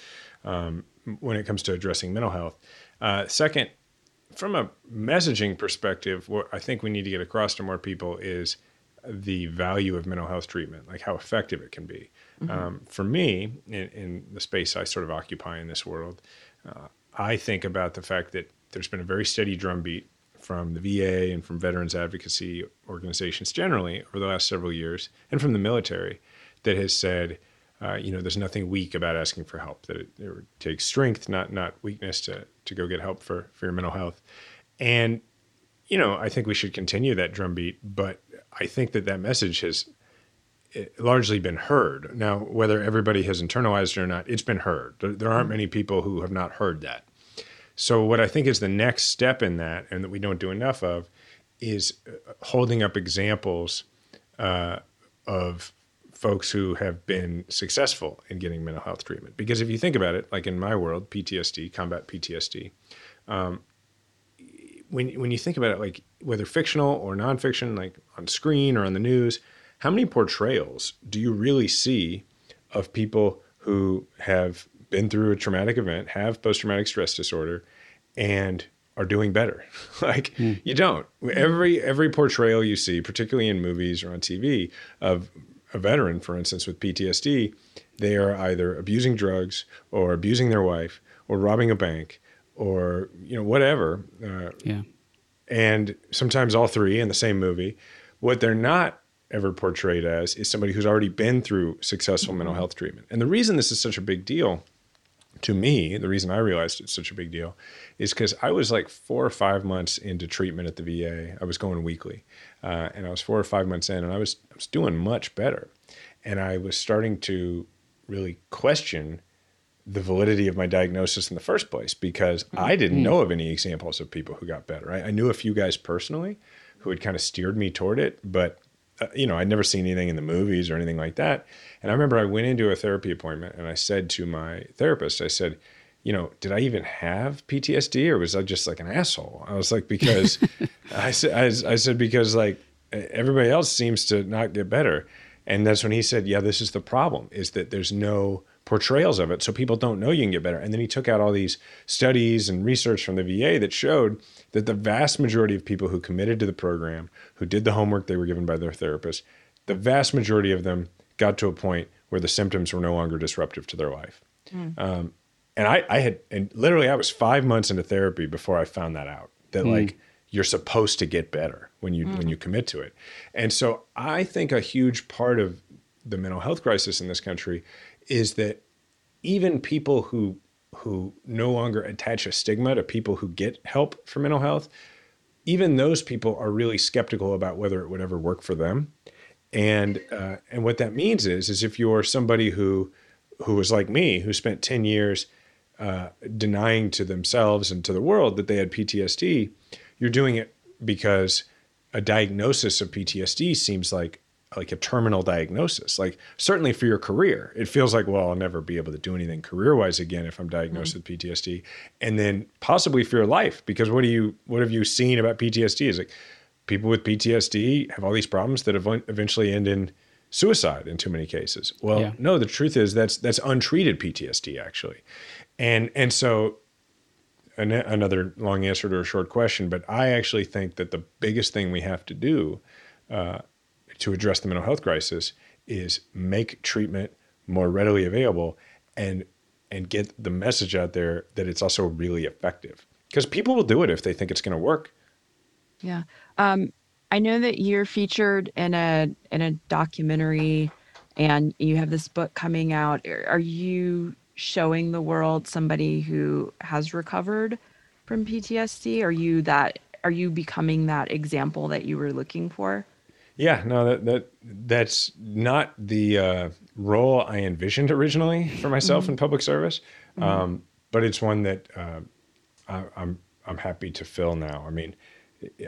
um, when it comes to addressing mental health. Uh, second, from a messaging perspective, what I think we need to get across to more people is the value of mental health treatment, like how effective it can be. Mm-hmm. Um, for me, in, in, the space I sort of occupy in this world, uh, I think about the fact that there's been a very steady drumbeat from the VA and from veterans advocacy organizations generally over the last several years, and from the military, that has said, uh, you know, there's nothing weak about asking for help. That it, it takes strength, not not weakness, to to go get help for for your mental health. And you know, I think we should continue that drumbeat. But I think that that message has eh, largely been heard. Now, whether everybody has internalized it or not, it's been heard. There aren't many people who have not heard that. So, what I think is the next step in that, and that we don't do enough of, is uh, holding up examples uh, of folks who have been successful in getting mental health treatment. Because if you think about it, like in my world, PTSD, combat PTSD, um, when when you think about it, like whether fictional or nonfiction, like on screen or on the news, how many portrayals do you really see of people who have been through a traumatic event, have post traumatic stress disorder, and are doing better. [LAUGHS] like mm. you don't. Every every portrayal you see, particularly in movies or on TV, of a veteran, for instance, with PTSD, they are either abusing drugs or abusing their wife or robbing a bank or you know whatever. Uh, yeah. And sometimes all three in the same movie. What they're not ever portrayed as is somebody who's already been through successful mm-hmm. mental health treatment. And the reason this is such a big deal to me, the reason I realized it's such a big deal is because I was like four or five months into treatment at the VA. I was going weekly, uh, and I was four or five months in, and I was I was doing much better, and I was starting to really question the validity of my diagnosis in the first place because mm-hmm. I didn't know of any examples of people who got better. I, I knew a few guys personally who had kind of steered me toward it, but uh, you know, I'd never seen anything in the movies or anything like that. And I remember I went into a therapy appointment and I said to my therapist, I said, you know, did I even have PTSD or was I just like an asshole? I was like, because [LAUGHS] I said, I, I said, because like everybody else seems to not get better. And that's when he said, yeah, this is the problem is that there's no portrayals of it. So people don't know you can get better. And then he took out all these studies and research from the VA that showed that the vast majority of people who committed to the program, who did the homework they were given by their therapist, the vast majority of them got to a point where the symptoms were no longer disruptive to their life. Mm. Um, and I, I had, and literally, I was five months into therapy before I found that out. That mm. like you're supposed to get better when you mm. when you commit to it. And so I think a huge part of the mental health crisis in this country is that even people who who no longer attach a stigma to people who get help for mental health, even those people are really skeptical about whether it would ever work for them. And uh, and what that means is is if you're somebody who who was like me, who spent ten years uh, denying to themselves and to the world that they had PTSD, you're doing it because a diagnosis of PTSD seems like like a terminal diagnosis. Like certainly for your career, it feels like well, I'll never be able to do anything career wise again if I'm diagnosed mm-hmm. with PTSD, and then possibly for your life because what do you what have you seen about PTSD? Is like people with PTSD have all these problems that eventually end in suicide in too many cases. Well, yeah. no, the truth is that's that's untreated PTSD actually, and and so an, another long answer to a short question, but I actually think that the biggest thing we have to do uh, to address the mental health crisis is make treatment more readily available and and get the message out there that it's also really effective because people will do it if they think it's going to work. Yeah. Um, I know that you're featured in a in a documentary and you have this book coming out. Are you showing the world somebody who has recovered from PTSD? Are you that are you becoming that example that you were looking for? Yeah, no, that that that's not the uh, role I envisioned originally for myself mm-hmm. in public service, mm-hmm. um, but it's one that uh, I, I'm I'm happy to fill now. I mean,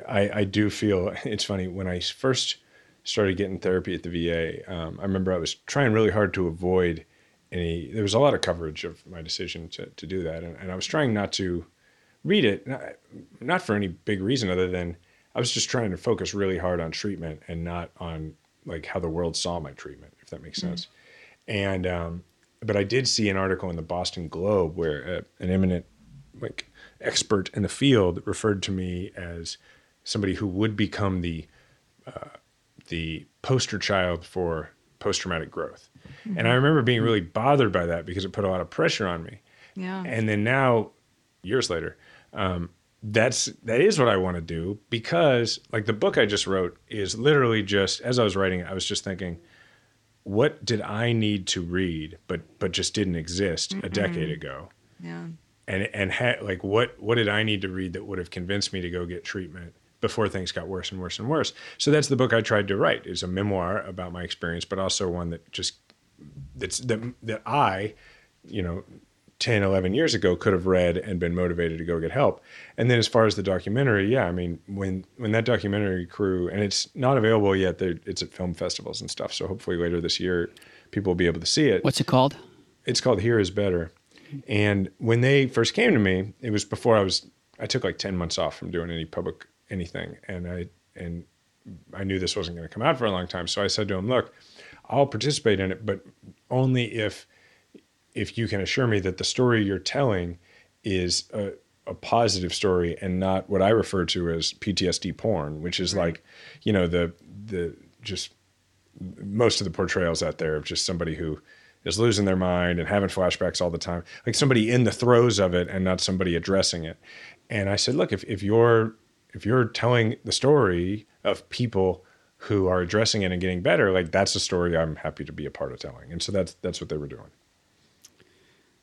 I I do feel [LAUGHS] it's funny when I first started getting therapy at the VA. Um, I remember I was trying really hard to avoid any. There was a lot of coverage of my decision to to do that, and, and I was trying not to read it, not, not for any big reason other than I was just trying to focus really hard on treatment and not on like how the world saw my treatment, if that makes sense. Mm-hmm. And um, but I did see an article in the Boston Globe where uh, an eminent like expert in the field referred to me as somebody who would become the uh, the poster child for post traumatic growth. Mm-hmm. And I remember being really bothered by that because it put a lot of pressure on me. Yeah. And then now, years later, um, that's that is what I want to do because like the book I just wrote is literally just as I was writing it, I was just thinking, what did I need to read but but just didn't exist mm a decade ago? Yeah. And and ha- like what what did I need to read that would have convinced me to go get treatment before things got worse and worse and worse? So that's the book I tried to write. Is a memoir about my experience, but also one that just that's that that I, you know, 10, 11 years ago could have read and been motivated to go get help. And then as far as the documentary, yeah, I mean, when when that documentary crew, and it's not available yet, it's at film festivals and stuff. So hopefully later this year, people will be able to see it. What's it called? It's called Here Is Better. And when they first came to me, it was before I was, I took like 10 months off from doing any public anything. And I, and I knew this wasn't going to come out for a long time. So I said to him, look, I'll participate in it, but only if if you can assure me that the story you're telling is a, a positive story and not what I refer to as PTSD porn, which is right. like, you know, the the just most of the portrayals out there of just somebody who is losing their mind and having flashbacks all the time, like somebody in the throes of it and not somebody addressing it. And I said, look, if, if you're if you're telling the story of people who are addressing it and getting better, like that's a story I'm happy to be a part of telling. And so that's that's what they were doing.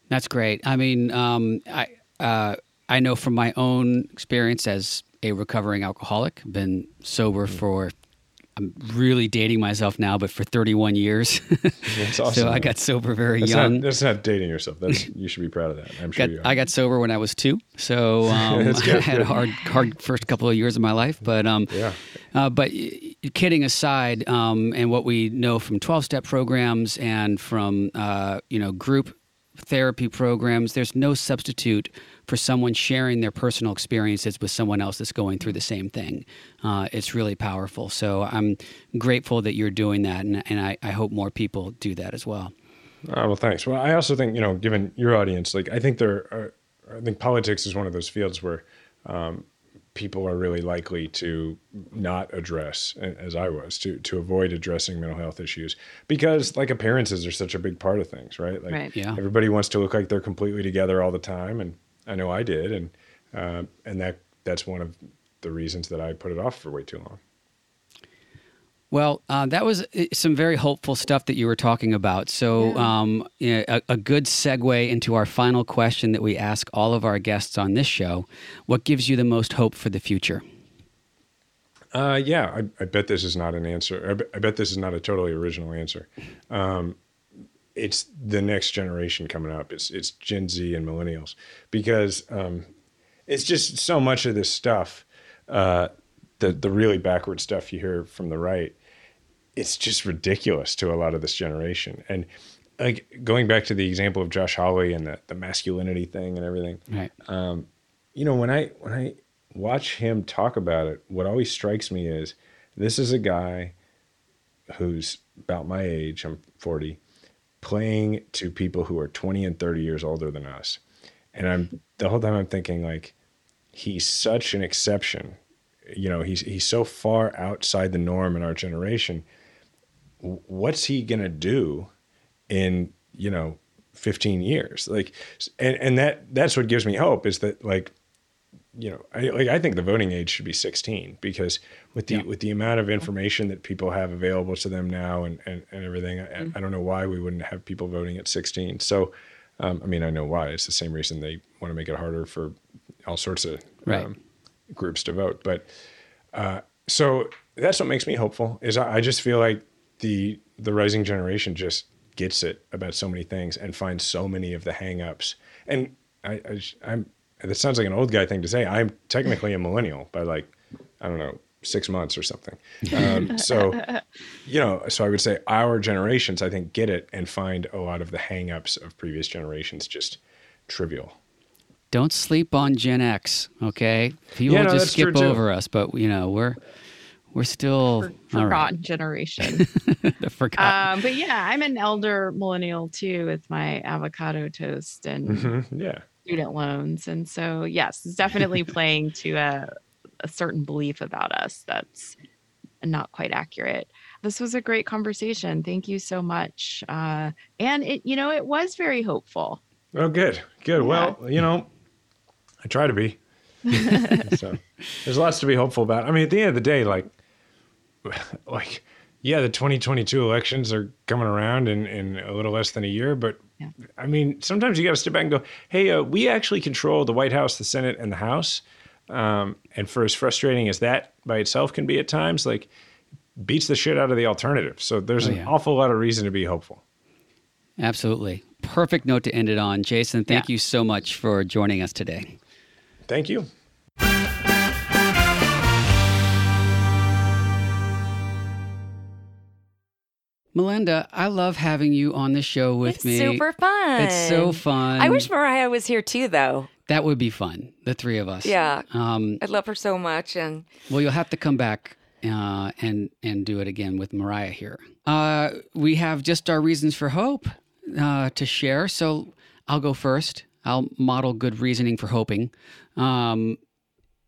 That's great. I mean, um, I uh, I know from my own experience as a recovering alcoholic, been sober mm-hmm. for I'm really dating myself now, but for 31 years. [LAUGHS] That's awesome. so I got sober very that's young. Not, that's not dating yourself. That's [LAUGHS] you should be proud of that. I'm sure you got, I got sober when I was two, so [LAUGHS] um, I had a hard, hard first couple of years of my life. But um, yeah. Uh, but kidding aside, um, and what we know from 12 step programs and from uh, you know group therapy programs, there's no substitute for someone sharing their personal experiences with someone else that's going through the same thing. Uh, it's really powerful. So I'm grateful that you're doing that, and, and I, I hope more people do that as well. Uh, well, thanks. Well, I also think you know, given your audience, like I think there, are, I think politics is one of those fields where um, people are really likely to not address as i was to to avoid addressing mental health issues because like appearances are such a big part of things right like Right. Yeah. everybody wants to look like they're completely together all the time and i know i did and uh, and that that's one of the reasons that i put it off for way too long Well, uh, that was uh, some very hopeful stuff that you were talking about. So, um, yeah, a, a good segue into our final question that we ask all of our guests on this show What gives you the most hope for the future? Uh, yeah, I, I bet this is not an answer. I bet, I bet this is not a totally original answer. Um, it's the next generation coming up. It's it's Gen Z and millennials because um, it's just so much of this stuff, uh, the the really backward stuff you hear from the right. It's just ridiculous to a lot of this generation. And like going back to the example of Josh Hawley and the, the masculinity thing and everything Right. Um, you know when i when i watch him talk about it what always strikes me is this is a guy who's about my age i'm 40 playing to people who are 20 and 30 years older than us and i'm the whole time i'm thinking like he's such an exception you know he's he's so far outside the norm in our generation what's he going to do in you know 15 years? Like and and that that's what gives me hope is that like you know I like I think the voting age should be 16 because with the Yeah. with the amount of information that people have available to them now and and, and everything I, I don't know why we wouldn't have people voting at 16 so um, I mean I know why. It's the same reason they want to make it harder for all sorts of Right. um, groups to vote. But uh, so that's what makes me hopeful is I, I just feel like the the rising generation just gets it about so many things and finds so many of the hangups. And I, I j- I'm that sounds like an old guy thing to say. I'm technically a millennial by like I don't know six months or something. Um, so [LAUGHS] you know so I would say our generations I think get it and find a lot of the hangups of previous generations just trivial. Don't sleep on Gen X, okay? People Yeah, no, just skip over us, but you know we're we're still For, all right. forgotten generation. [LAUGHS] The forgotten. um, but yeah, I'm an elder millennial too with my avocado toast and Mhm, yeah student loans. And so, yes, it's definitely [LAUGHS] playing to a, a certain belief about us that's not quite accurate. This was a great conversation. Thank you so much. Uh, and it, you know, it was very hopeful. Oh, good, good. Well, you know, I try to be. [LAUGHS] so there's lots to be hopeful about. I mean, at the end of the day, like, [LAUGHS] like, yeah, the 2022 elections are coming around in, in a little less than a year, but Yeah. I mean, sometimes you got to step back and go, hey, uh, we actually control the White House, the Senate, and the House. Um, and for as frustrating as that by itself can be at times, like, beats the shit out of the alternative. So there's Oh, an awful lot of reason to be hopeful. Absolutely. Perfect note to end it on. Jason, thank Yeah. you so much for joining us today. Thank you. Melinda, I love having you on the show with me. It's me. super fun. It's so fun. I wish Mariah was here too, though. that would be fun. The three of us. Yeah. Um, I love her so much, and well, you'll have to come back uh, and and do it again with Mariah here. Uh, we have just our reasons for hope uh, to share. So I'll go first. I'll model good reasoning for hoping. Um,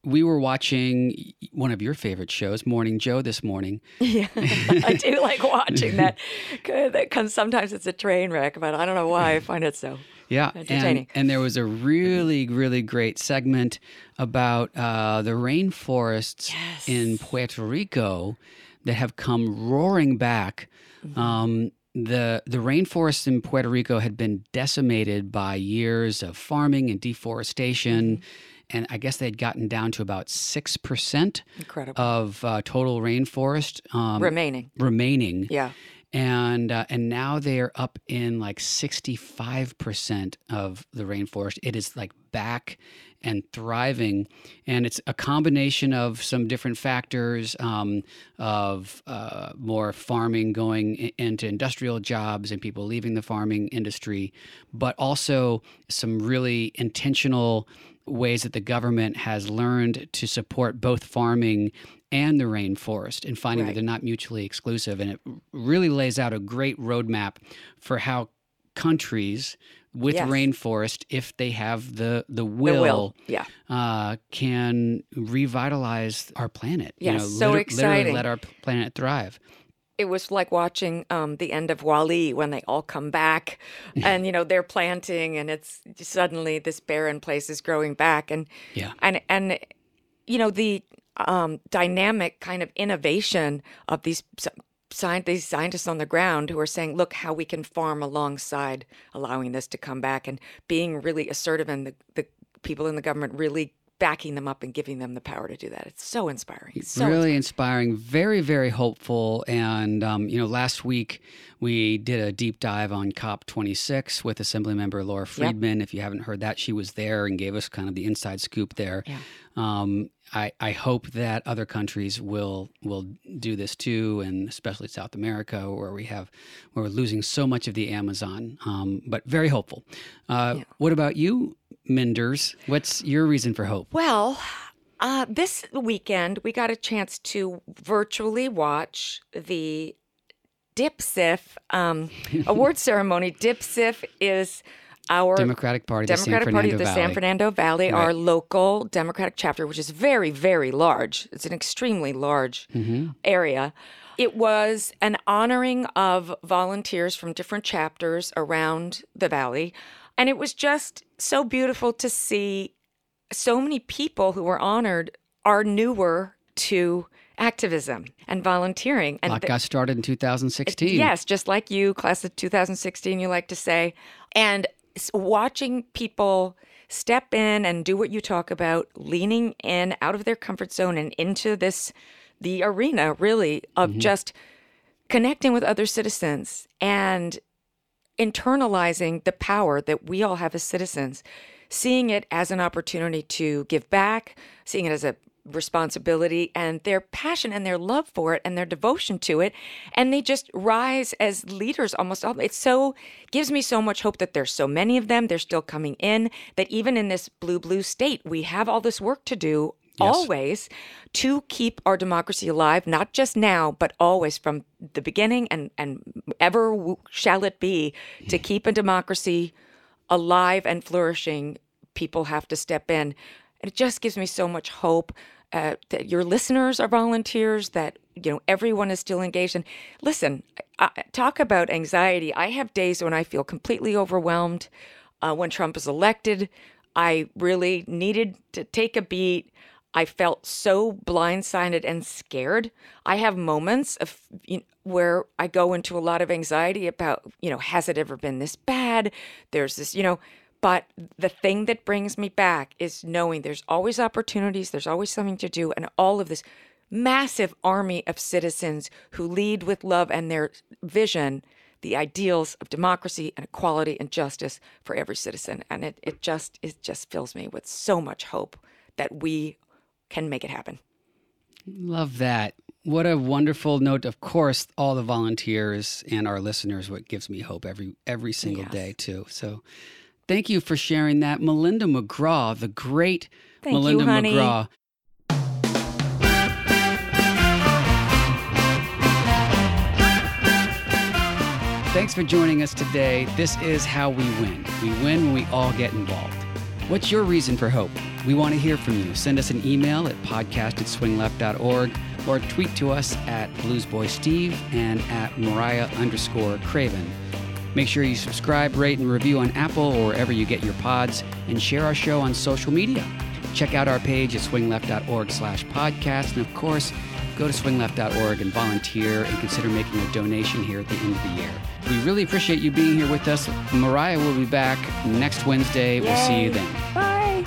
we were watching one of your favorite shows, Morning Joe, this morning. [LAUGHS] yeah, I do [LAUGHS] like watching that. That comes sometimes it's a train wreck, but I don't know why I find it so. Yeah, and, Entertaining. and there was a really, really great segment about uh, the rainforests Yes. in Puerto Rico that have come roaring back. Mm-hmm. Um, the the rainforests in Puerto Rico had been decimated by years of farming and deforestation, Mm-hmm. And I guess they had gotten down to about six percent of uh, total rainforest um, Remaining. remaining Yeah. and uh, and now they're up in like 65% of the rainforest it is like back and thriving and it's a combination of some different factors um, of uh, more farming going into industrial jobs and people leaving the farming industry but also some really intentional ways that the government has learned to support both farming and the rainforest and finding that they're not mutually exclusive. And it really lays out a great roadmap for how countries with Yes. rainforest, if they have the the will, The will. Yeah. Uh, can revitalize our planet. Yes, so liter- literally exciting. let our planet thrive. It was like watching um, the end of WALL-E when they all come back, and you know they're planting, and it's suddenly this barren place is growing back, and Yeah. and and you know the um, dynamic kind of innovation of these these scientists on the ground who are saying, look how we can farm alongside allowing this to come back, and being really assertive, and the the people in the government really backing them up and giving them the power to do that. It's so inspiring. It's so really inspiring, very, very hopeful. And, um, you know, last week we did a deep dive on COP26 with Assemblymember Laura Friedman. If you haven't heard that, she was there and gave us kind of the inside scoop there. Yeah. Um, I, I hope that other countries will will do this too, and especially South America, where we have where we're losing so much of the Amazon. Um, but very hopeful. Uh, What about you, Minders? What's your reason for hope? Well, uh, this weekend we got a chance to virtually watch the DIPSIF um, [LAUGHS] award ceremony. DIPSIF is our Democratic Party, Democratic Party of the San Valley. Fernando Valley, our local Democratic chapter, which is very, very large. It's an extremely large Mm-hmm. area. It was an honoring of volunteers from different chapters around the valley. And it was just so beautiful to see so many people who were honored are newer to activism and volunteering. And Like th- got started in 2016. Yes, just like you, class of 2016, you like to say. And watching people step in and do what you talk about, leaning in out of their comfort zone and into this, the arena really of mm-hmm. just connecting with other citizens and internalizing the power that we all have as citizens, seeing it as an opportunity to give back, seeing it as a responsibility and their passion and their love for it and their devotion to it and they just rise as leaders almost all it's so gives me so much hope that there's so many of them they're still coming in that even in this blue blue state we have all this work to do always to keep our democracy alive not just now but always from the beginning and and ever w- shall it be to keep a democracy alive and flourishing people have to step in. And it just gives me so much hope uh, that your listeners are volunteers that you know everyone is still engaged. And listen I, I- talk about anxiety. I have days when i feel completely overwhelmed uh, when trump is elected. I really needed to take a beat I felt so blindsided and scared. I have moments of you know, where I go into a lot of anxiety about, you know, has it ever been this bad? There's this, you know, but the thing that brings me back is knowing there's always opportunities, there's always something to do, and all of this massive army of citizens who lead with love and their vision the ideals of democracy and equality and justice for every citizen. And it, it just it just fills me with so much hope that we can make it happen. Love that. What a wonderful note. Of course, all the volunteers and our listeners, what gives me hope every every single Yes. day too. So thank you for sharing that. Melinda McGraw, the great Thank you, Melinda honey. McGraw. Thanks for joining us today. This is how we win. We win when we all get involved. What's your reason for hope? We want to hear from you. Send us an email at podcast at swingleft.org or tweet to us at bluesboysteve and at mariah underscore craven. Make sure you subscribe, rate, and review on Apple or wherever you get your pods, and share our show on social media. Check out our page at swingleft.org slash podcast, and of course, go to swingleft.org and volunteer and consider making a donation here at the end of the year. We really appreciate you being here with us. Mariah will be back next Wednesday. We'll see you then. Bye.